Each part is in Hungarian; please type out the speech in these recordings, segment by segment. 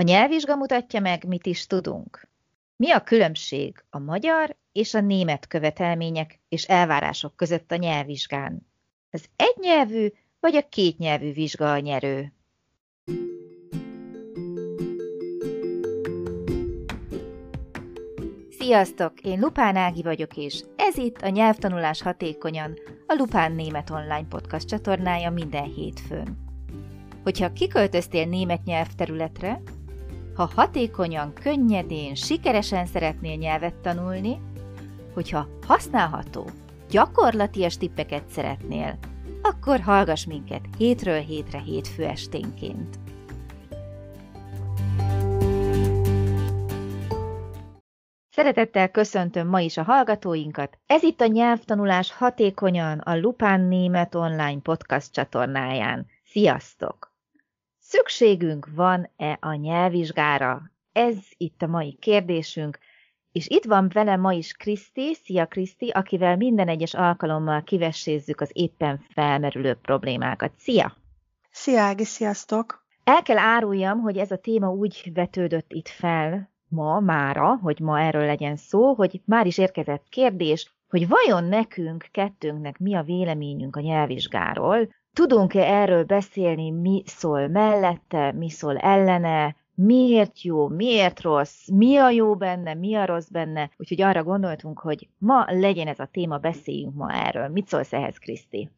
A nyelvvizsga mutatja meg, mit is tudunk. Mi a különbség a magyar és a német követelmények és elvárások között a nyelvvizsgán? Az egynyelvű vagy a kétnyelvű vizsga a nyerő? Sziasztok! Én Lupán Ági vagyok, és ez itt a Nyelvtanulás Hatékonyan, a Lupán Német Online Podcast csatornája minden hétfőn. Hogyha kiköltöztél német nyelvterületre, ha hatékonyan, könnyedén, sikeresen szeretnél nyelvet tanulni, hogyha használható, gyakorlatias tippeket szeretnél, akkor hallgass minket hétről hétre hétfő esténként. Szeretettel köszöntöm ma is a hallgatóinkat. Ez itt a nyelvtanulás hatékonyan a Lupán Német online podcast csatornáján. Sziasztok! Szükségünk van-e a nyelvvizsgára? Ez itt a mai kérdésünk, és itt van vele ma is Kriszti, szia Kriszti, akivel minden egyes alkalommal kivessézzük az éppen felmerülő problémákat. Szia! Szia Ági, sziasztok! El kell áruljam, hogy ez a téma úgy vetődött itt fel ma, mára, hogy ma erről legyen szó, hogy már is érkezett kérdés, hogy vajon nekünk, kettőnknek mi a véleményünk a nyelvvizsgáról, Tudunk-e erről beszélni, mi szól mellette, mi szól ellene, miért jó, miért rossz, mi a jó benne, mi a rossz benne. Úgyhogy arra gondoltunk, hogy ma legyen ez a téma, beszéljünk ma erről. Mit szólsz ehhez, Kriszti?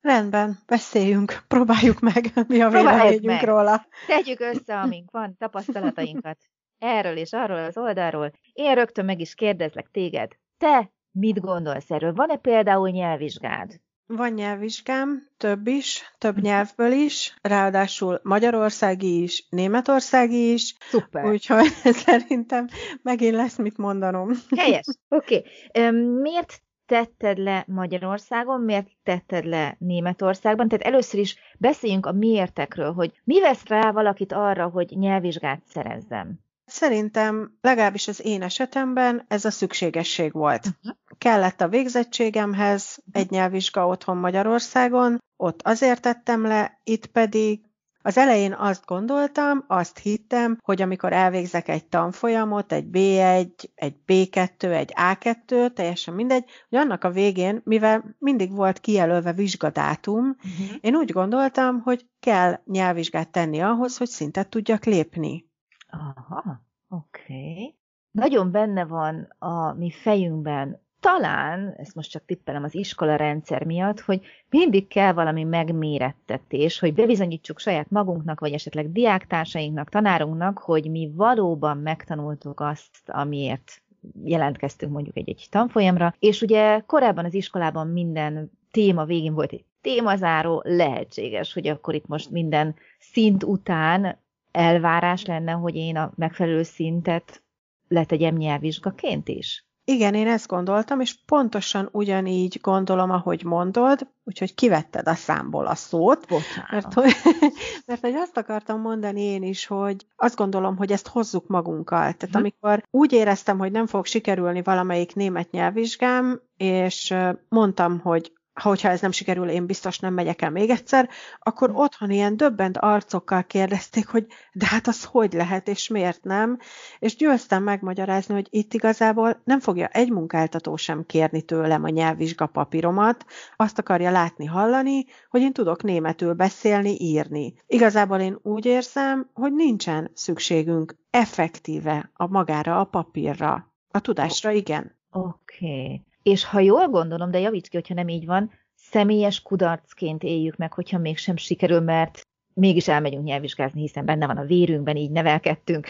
Rendben, beszéljünk, próbáljuk meg, mi a véleményünk róla. Tegyük össze, amink van, tapasztalatainkat erről és arról az oldalról. Én rögtön meg is kérdezlek téged. Te mit gondolsz erről? Van-e például nyelvvizsgád? Van nyelvvizsgám, több is, több nyelvből is, ráadásul magyarországi is, németországi is. Szuper. Úgyhogy szerintem megint lesz mit mondanom. Helyes. Oké. Okay. Miért tetted le Magyarországon, miért tetted le Németországban? Tehát először is beszéljünk a miértekről, hogy mi vesz rá valakit arra, hogy nyelvvizsgát szerezzem. Szerintem legalábbis az én esetemben ez a szükségesség volt. Uh-huh. Kellett a végzettségemhez egy nyelvvizsga otthon Magyarországon, ott azért tettem le, itt pedig az elején azt gondoltam, azt hittem, hogy amikor elvégzek egy tanfolyamot, egy B1, egy B2, egy A2, teljesen mindegy, hogy annak a végén, mivel mindig volt kijelölve vizsgadátum, uh-huh. én úgy gondoltam, hogy kell nyelvvizsgát tenni ahhoz, hogy szintet tudjak lépni. Aha, oké. Okay. Nagyon benne van a mi fejünkben, talán, ezt most csak tippelem az iskola rendszer miatt, hogy mindig kell valami megmérettetés, hogy bebizonyítsuk saját magunknak, vagy esetleg diáktársainknak, tanárunknak, hogy mi valóban megtanultuk azt, amiért jelentkeztünk mondjuk egy-egy tanfolyamra, és ugye korábban az iskolában minden téma végén volt egy témazáró, lehetséges, hogy akkor itt most minden szint után elvárás lenne, hogy én a megfelelő szintet letegyem nyelvvizsgaként is? Igen, én ezt gondoltam, és pontosan ugyanígy gondolom, ahogy mondod, úgyhogy kivetted a számból a szót. Bocsánat. Mert hogy, mert hogy azt akartam mondani én is, hogy azt gondolom, hogy ezt hozzuk magunkkal. Tehát hm. amikor úgy éreztem, hogy nem fog sikerülni valamelyik német nyelvvizsgám, és mondtam, hogy hogyha ez nem sikerül, én biztos nem megyek el még egyszer, akkor otthon ilyen döbbent arcokkal kérdezték, hogy de hát az hogy lehet, és miért nem, és győztem megmagyarázni, hogy itt igazából nem fogja egy munkáltató sem kérni tőlem a nyelvvizsga papíromat, azt akarja látni, hallani, hogy én tudok németül beszélni, írni. Igazából én úgy érzem, hogy nincsen szükségünk effektíve a magára, a papírra. A tudásra igen. Oké. Okay és ha jól gondolom, de javíts ki, hogyha nem így van, személyes kudarcként éljük meg, hogyha mégsem sikerül, mert mégis elmegyünk nyelvvizsgázni, hiszen benne van a vérünkben, így nevelkedtünk.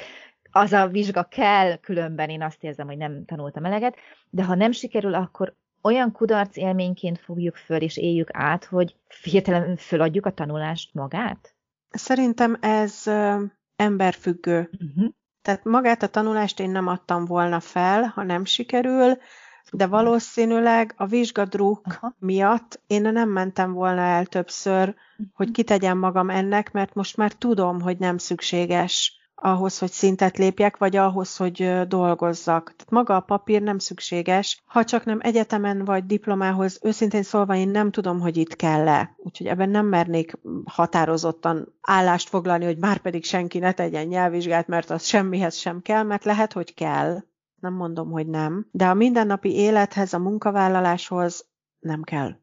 Az a vizsga kell, különben én azt érzem, hogy nem tanultam eleget, de ha nem sikerül, akkor olyan kudarc élményként fogjuk föl és éljük át, hogy hirtelen föladjuk a tanulást magát? Szerintem ez emberfüggő. Uh-huh. Tehát magát a tanulást én nem adtam volna fel, ha nem sikerül, de valószínűleg a vizsgadruk Aha. miatt én nem mentem volna el többször, hogy mhm. kitegyem magam ennek, mert most már tudom, hogy nem szükséges ahhoz, hogy szintet lépjek, vagy ahhoz, hogy dolgozzak. Tehát maga a papír nem szükséges, ha csak nem egyetemen vagy diplomához, őszintén szólva én nem tudom, hogy itt kell-e. Úgyhogy ebben nem mernék határozottan állást foglalni, hogy már pedig senki ne tegyen nyelvvizsgát, mert az semmihez sem kell, mert lehet, hogy kell. Nem mondom, hogy nem. De a mindennapi élethez, a munkavállaláshoz nem kell.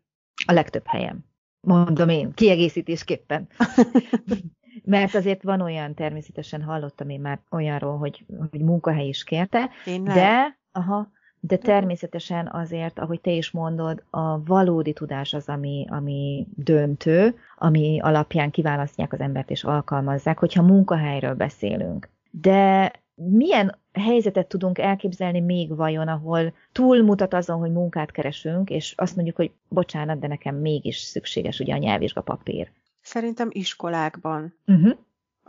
A legtöbb helyen. Mondom én, kiegészítésképpen. Mert azért van olyan, természetesen hallottam én már olyanról, hogy, hogy munkahely is kérte, Tényleg? de, aha, de természetesen azért, ahogy te is mondod, a valódi tudás az, ami, ami döntő, ami alapján kiválasztják az embert és alkalmazzák, hogyha munkahelyről beszélünk. De milyen helyzetet tudunk elképzelni még vajon, ahol túlmutat azon, hogy munkát keresünk, és azt mondjuk, hogy bocsánat, de nekem mégis szükséges ugye a nyelvvizsga papír. Szerintem iskolákban. Uh-huh.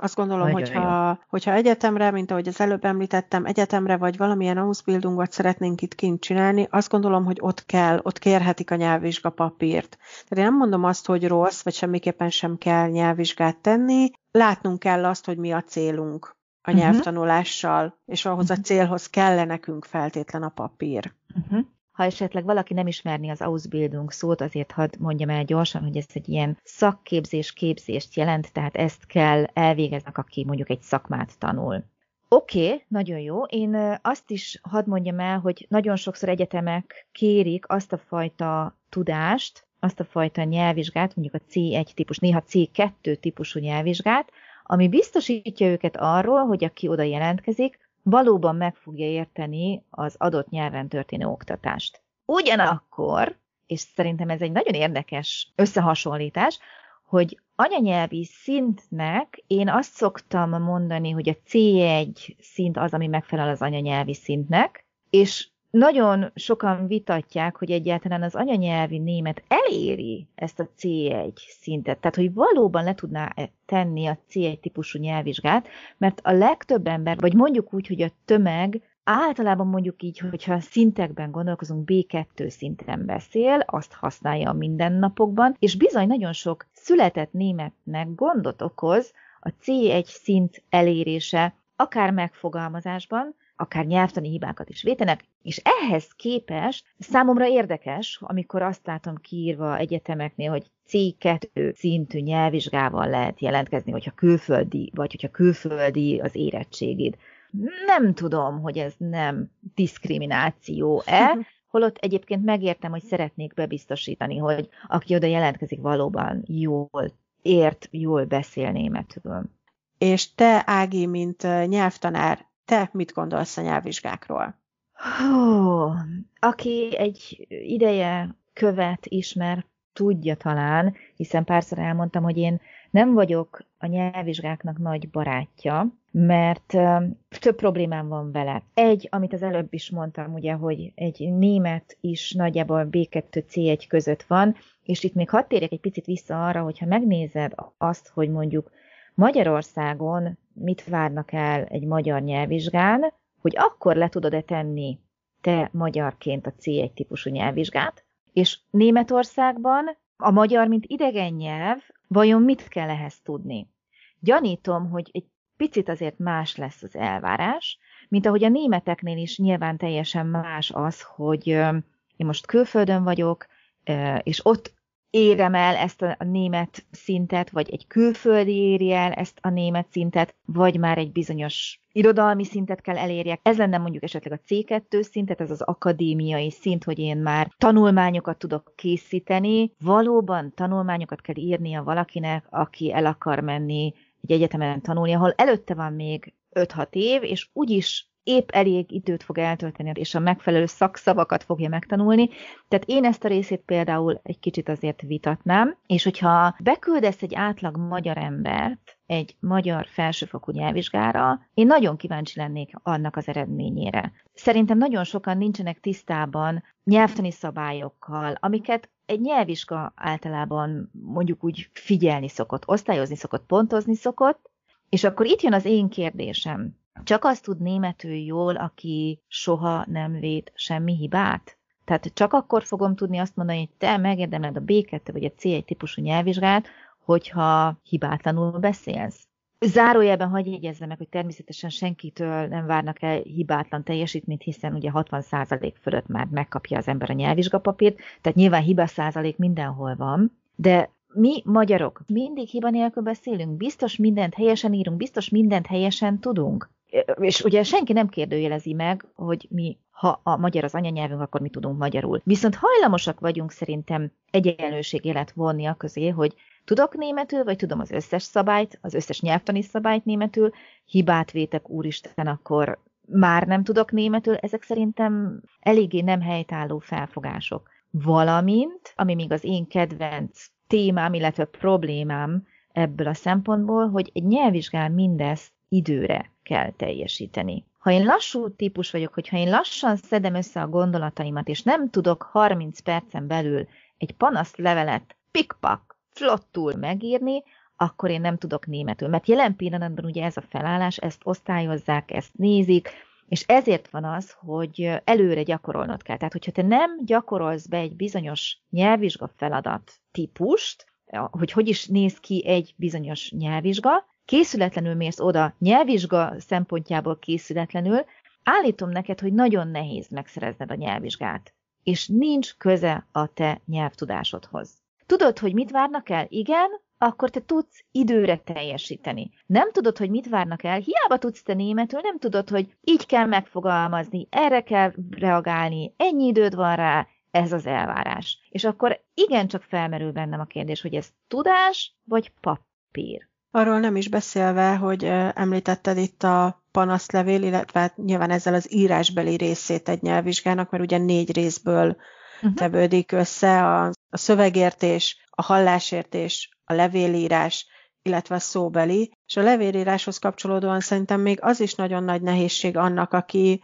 Azt gondolom, hogyha, hogyha egyetemre, mint ahogy az előbb említettem, egyetemre vagy valamilyen Ausbildungot szeretnénk itt kint csinálni, azt gondolom, hogy ott kell, ott kérhetik a nyelvvizsga papírt. Tehát én nem mondom azt, hogy rossz, vagy semmiképpen sem kell nyelvvizsgát tenni, látnunk kell azt, hogy mi a célunk a uh-huh. nyelvtanulással, és ahhoz uh-huh. a célhoz kell nekünk feltétlen a papír. Uh-huh. Ha esetleg valaki nem ismerni az Ausbildung szót, azért hadd mondjam el gyorsan, hogy ez egy ilyen szakképzés, képzést jelent, tehát ezt kell elvégeznek, aki mondjuk egy szakmát tanul. Oké, okay, nagyon jó. Én azt is hadd mondjam el, hogy nagyon sokszor egyetemek kérik azt a fajta tudást, azt a fajta nyelvvizsgát, mondjuk a C1 típus, néha C2 típusú nyelvvizsgát, ami biztosítja őket arról, hogy aki oda jelentkezik, valóban meg fogja érteni az adott nyelven történő oktatást. Ugyanakkor, és szerintem ez egy nagyon érdekes összehasonlítás, hogy anyanyelvi szintnek én azt szoktam mondani, hogy a C1 szint az, ami megfelel az anyanyelvi szintnek, és nagyon sokan vitatják, hogy egyáltalán az anyanyelvi német eléri ezt a C1 szintet, tehát hogy valóban le tudná -e tenni a C1 típusú nyelvvizsgát, mert a legtöbb ember, vagy mondjuk úgy, hogy a tömeg általában mondjuk így, hogyha szintekben gondolkozunk, B2 szinten beszél, azt használja a mindennapokban, és bizony nagyon sok született németnek gondot okoz a C1 szint elérése, akár megfogalmazásban, akár nyelvtani hibákat is vétenek, és ehhez képest számomra érdekes, amikor azt látom kiírva egyetemeknél, hogy C2 szintű nyelvvizsgával lehet jelentkezni, hogyha külföldi, vagy hogyha külföldi az érettségid. Nem tudom, hogy ez nem diszkrimináció-e, holott egyébként megértem, hogy szeretnék bebiztosítani, hogy aki oda jelentkezik, valóban jól ért, jól beszél németül. És te, Ági, mint nyelvtanár, te mit gondolsz a nyelvvizsgákról? Hú, aki egy ideje követ, ismer, tudja talán, hiszen párszor elmondtam, hogy én nem vagyok a nyelvvizsgáknak nagy barátja, mert több problémám van vele. Egy, amit az előbb is mondtam, ugye, hogy egy német is nagyjából B2 C1 között van, és itt még hadd térjek egy picit vissza arra, hogyha megnézed azt, hogy mondjuk Magyarországon mit várnak el egy magyar nyelvvizsgán, hogy akkor le tudod-e tenni te magyarként a C1 típusú nyelvvizsgát, és Németországban a magyar, mint idegen nyelv, vajon mit kell ehhez tudni? Gyanítom, hogy egy picit azért más lesz az elvárás, mint ahogy a németeknél is nyilván teljesen más az, hogy én most külföldön vagyok, és ott érem el ezt a német szintet, vagy egy külföldi éri el ezt a német szintet, vagy már egy bizonyos irodalmi szintet kell elérjek. Ez lenne mondjuk esetleg a C2 szintet, ez az akadémiai szint, hogy én már tanulmányokat tudok készíteni. Valóban tanulmányokat kell írnia valakinek, aki el akar menni egy egyetemen tanulni, ahol előtte van még 5-6 év, és úgyis épp elég időt fog eltölteni, és a megfelelő szakszavakat fogja megtanulni. Tehát én ezt a részét például egy kicsit azért vitatnám, és hogyha beküldesz egy átlag magyar embert egy magyar felsőfokú nyelvvizsgára, én nagyon kíváncsi lennék annak az eredményére. Szerintem nagyon sokan nincsenek tisztában nyelvtani szabályokkal, amiket egy nyelvvizsga általában mondjuk úgy figyelni szokott, osztályozni szokott, pontozni szokott, és akkor itt jön az én kérdésem. Csak azt tud németül jól, aki soha nem véd semmi hibát? Tehát csak akkor fogom tudni azt mondani, hogy te megérdemeled a B2 vagy a C1 típusú nyelvvizsgát, hogyha hibátlanul beszélsz. Zárójelben hagyj jegyezze meg, hogy természetesen senkitől nem várnak el hibátlan teljesítményt, hiszen ugye 60% fölött már megkapja az ember a nyelvvizsgapapírt, tehát nyilván hiba százalék mindenhol van, de mi magyarok mindig hiba nélkül beszélünk, biztos mindent helyesen írunk, biztos mindent helyesen tudunk. És ugye senki nem kérdőjelezi meg, hogy mi, ha a magyar az anyanyelvünk, akkor mi tudunk magyarul. Viszont hajlamosak vagyunk szerintem egyenlőségélet vonni a közé, hogy tudok németül, vagy tudom az összes szabályt, az összes nyelvtani szabályt németül, hibát vétek, úristen, akkor már nem tudok németül, ezek szerintem eléggé nem helytálló felfogások. Valamint, ami még az én kedvenc témám, illetve problémám ebből a szempontból, hogy egy nyelvvizsgán mindezt időre kell teljesíteni. Ha én lassú típus vagyok, hogyha én lassan szedem össze a gondolataimat, és nem tudok 30 percen belül egy panaszlevelet pikpak, flottul megírni, akkor én nem tudok németül. Mert jelen pillanatban ugye ez a felállás, ezt osztályozzák, ezt nézik, és ezért van az, hogy előre gyakorolnod kell. Tehát, hogyha te nem gyakorolsz be egy bizonyos nyelvvizsga feladat típust, hogy hogy is néz ki egy bizonyos nyelvvizsga, készületlenül mész oda, nyelvvizsga szempontjából készületlenül, állítom neked, hogy nagyon nehéz megszerezned a nyelvvizsgát, és nincs köze a te nyelvtudásodhoz. Tudod, hogy mit várnak el? Igen, akkor te tudsz időre teljesíteni. Nem tudod, hogy mit várnak el, hiába tudsz te németül, nem tudod, hogy így kell megfogalmazni, erre kell reagálni, ennyi időd van rá, ez az elvárás. És akkor igencsak felmerül bennem a kérdés, hogy ez tudás vagy papír. Arról nem is beszélve, hogy említetted itt a panaszlevél, illetve hát nyilván ezzel az írásbeli részét egy nyelvvizsgának, mert ugye négy részből uh-huh. tevődik össze a, a szövegértés, a hallásértés, a levélírás, illetve a szóbeli, és a levélíráshoz kapcsolódóan szerintem még az is nagyon nagy nehézség annak, aki,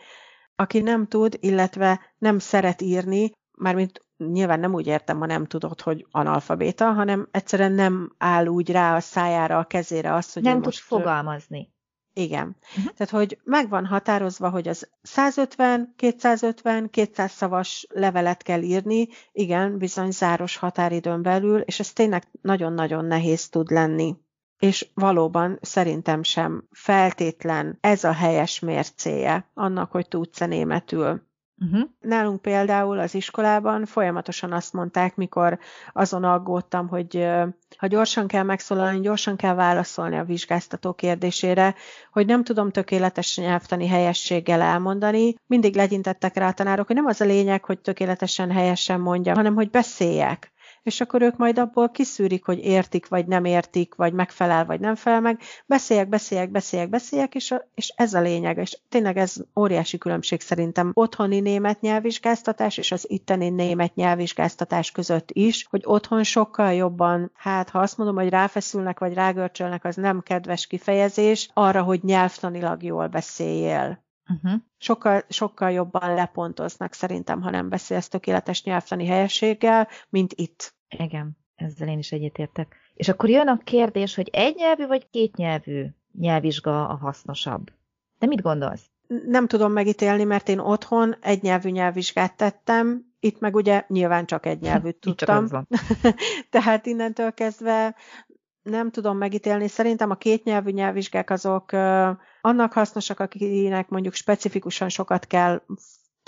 aki nem tud, illetve nem szeret írni, mármint nyilván nem úgy értem, ha nem tudod, hogy analfabéta, hanem egyszerűen nem áll úgy rá a szájára, a kezére az, hogy nem tud most... fogalmazni. Igen. Uh-huh. Tehát, hogy meg van határozva, hogy az 150, 250, 200 szavas levelet kell írni, igen, bizony záros határidőn belül, és ez tényleg nagyon-nagyon nehéz tud lenni. És valóban szerintem sem feltétlen ez a helyes mércéje annak, hogy tudsz-e németül. Uh-huh. Nálunk például az iskolában folyamatosan azt mondták, mikor azon aggódtam, hogy ha gyorsan kell megszólalni, gyorsan kell válaszolni a vizsgáztató kérdésére, hogy nem tudom tökéletes nyelvtani helyességgel elmondani. Mindig legyintettek rá a tanárok, hogy nem az a lényeg, hogy tökéletesen helyesen mondja, hanem hogy beszéljek és akkor ők majd abból kiszűrik, hogy értik, vagy nem értik, vagy megfelel, vagy nem felel meg. Beszéljek, beszéljek, beszéljek, beszéljek, és, a, és ez a lényeg. És tényleg ez óriási különbség szerintem otthoni német nyelvvizsgáztatás és az itteni német nyelvvizsgáztatás között is, hogy otthon sokkal jobban, hát ha azt mondom, hogy ráfeszülnek, vagy rágörcsölnek, az nem kedves kifejezés, arra, hogy nyelvtanilag jól beszéljél. Uh-huh. Sokkal, sokkal jobban lepontoznak szerintem, ha nem beszélsz tökéletes nyelvtani helyességgel, mint itt. Igen, ezzel én is egyetértek. És akkor jön a kérdés, hogy egynyelvű vagy kétnyelvű nyelvvizsga a hasznosabb. De mit gondolsz? Nem tudom megítélni, mert én otthon egynyelvű nyelvvizsgát tettem, itt meg ugye nyilván csak egy nyelvűt tudtam. Csak Tehát innentől kezdve nem tudom megítélni. Szerintem a kétnyelvű nyelvvizsgák azok annak hasznosak, akinek mondjuk specifikusan sokat kell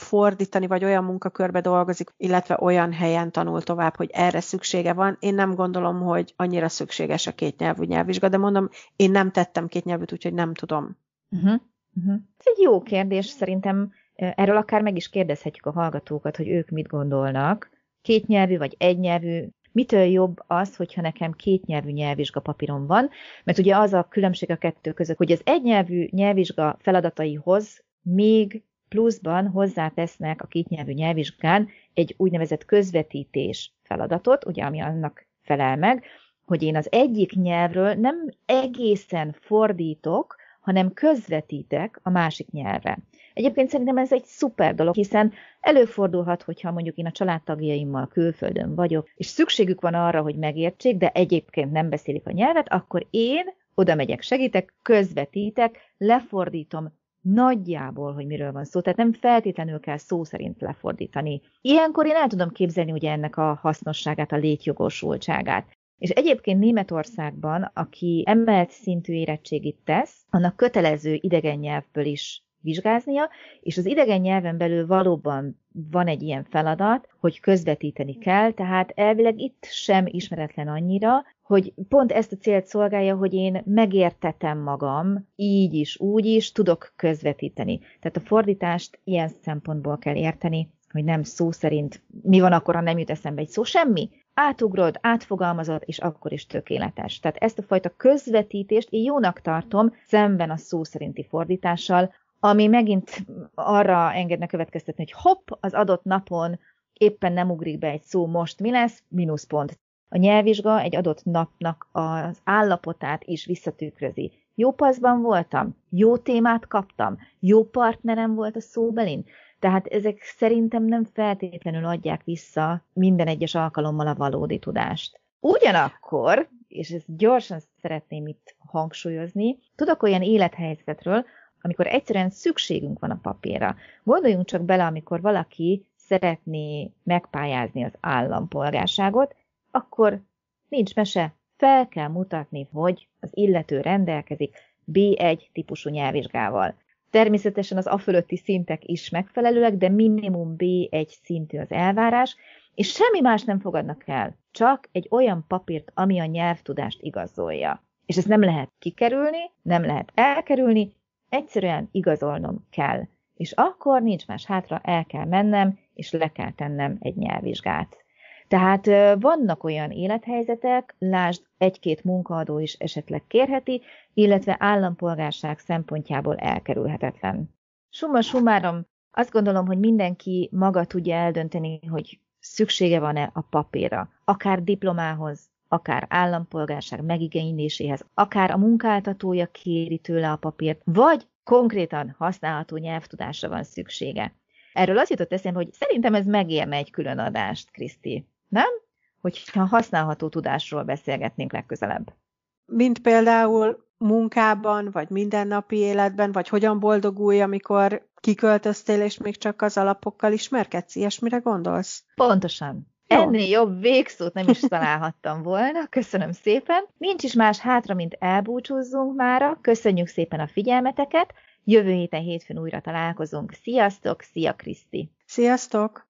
fordítani, vagy olyan munkakörbe dolgozik, illetve olyan helyen tanul tovább, hogy erre szüksége van. Én nem gondolom, hogy annyira szükséges a kétnyelvű nyelvvizsga, de mondom, én nem tettem kétnyelvűt, úgyhogy nem tudom. Uh-huh. Uh-huh. Ez egy jó kérdés, szerintem erről akár meg is kérdezhetjük a hallgatókat, hogy ők mit gondolnak. Kétnyelvű vagy egynyelvű mitől jobb az, hogyha nekem kétnyelvű nyelvvizsga papírom van, mert ugye az a különbség a kettő között, hogy az egynyelvű nyelvvizsga feladataihoz még pluszban hozzátesznek a kétnyelvű nyelvvizsgán egy úgynevezett közvetítés feladatot, ugye, ami annak felel meg, hogy én az egyik nyelvről nem egészen fordítok, hanem közvetítek a másik nyelvre. Egyébként szerintem ez egy szuper dolog, hiszen előfordulhat, hogyha mondjuk én a családtagjaimmal külföldön vagyok, és szükségük van arra, hogy megértsék, de egyébként nem beszélik a nyelvet, akkor én oda megyek, segítek, közvetítek, lefordítom nagyjából, hogy miről van szó, tehát nem feltétlenül kell szó szerint lefordítani. Ilyenkor én el tudom képzelni ugye ennek a hasznosságát, a létjogosultságát. És egyébként Németországban, aki emelt szintű érettségit tesz, annak kötelező idegen nyelvből is vizsgáznia, és az idegen nyelven belül valóban van egy ilyen feladat, hogy közvetíteni kell, tehát elvileg itt sem ismeretlen annyira, hogy pont ezt a célt szolgálja, hogy én megértetem magam, így is, úgy is tudok közvetíteni. Tehát a fordítást ilyen szempontból kell érteni, hogy nem szó szerint mi van akkor, ha nem jut eszembe egy szó, semmi. Átugrod, átfogalmazod, és akkor is tökéletes. Tehát ezt a fajta közvetítést én jónak tartom szemben a szó szerinti fordítással, ami megint arra engedne következtetni, hogy hopp, az adott napon éppen nem ugrik be egy szó, most mi lesz, mínuszpont. A nyelvvizsga egy adott napnak az állapotát is visszatükrözi. Jó paszban voltam, jó témát kaptam, jó partnerem volt a szóbelin. Tehát ezek szerintem nem feltétlenül adják vissza minden egyes alkalommal a valódi tudást. Ugyanakkor, és ezt gyorsan szeretném itt hangsúlyozni, tudok olyan élethelyzetről, amikor egyszerűen szükségünk van a papírra. Gondoljunk csak bele, amikor valaki szeretné megpályázni az állampolgárságot, akkor nincs mese, fel kell mutatni, hogy az illető rendelkezik B1 típusú nyelvvizsgával. Természetesen az a fölötti szintek is megfelelőek, de minimum B1 szintű az elvárás, és semmi más nem fogadnak el, csak egy olyan papírt, ami a nyelvtudást igazolja. És ezt nem lehet kikerülni, nem lehet elkerülni, egyszerűen igazolnom kell. És akkor nincs más hátra, el kell mennem, és le kell tennem egy nyelvvizsgát. Tehát vannak olyan élethelyzetek, lásd, egy-két munkaadó is esetleg kérheti, illetve állampolgárság szempontjából elkerülhetetlen. Summa summarum, azt gondolom, hogy mindenki maga tudja eldönteni, hogy szüksége van-e a papírra, akár diplomához, akár állampolgárság megigényléséhez, akár a munkáltatója kéri tőle a papírt, vagy konkrétan használható nyelvtudásra van szüksége. Erről az jutott eszembe, hogy szerintem ez megérne egy külön adást, Kriszti. Nem? Hogyha használható tudásról beszélgetnénk legközelebb. Mint például munkában, vagy mindennapi életben, vagy hogyan boldogulj, amikor kiköltöztél, és még csak az alapokkal ismerkedsz? Ilyesmire gondolsz? Pontosan. Ennél jobb végszót nem is találhattam volna. Köszönöm szépen. Nincs is más hátra, mint elbúcsúzzunk mára. Köszönjük szépen a figyelmeteket. Jövő héten hétfőn újra találkozunk. Sziasztok, szia Kriszti! Sziasztok!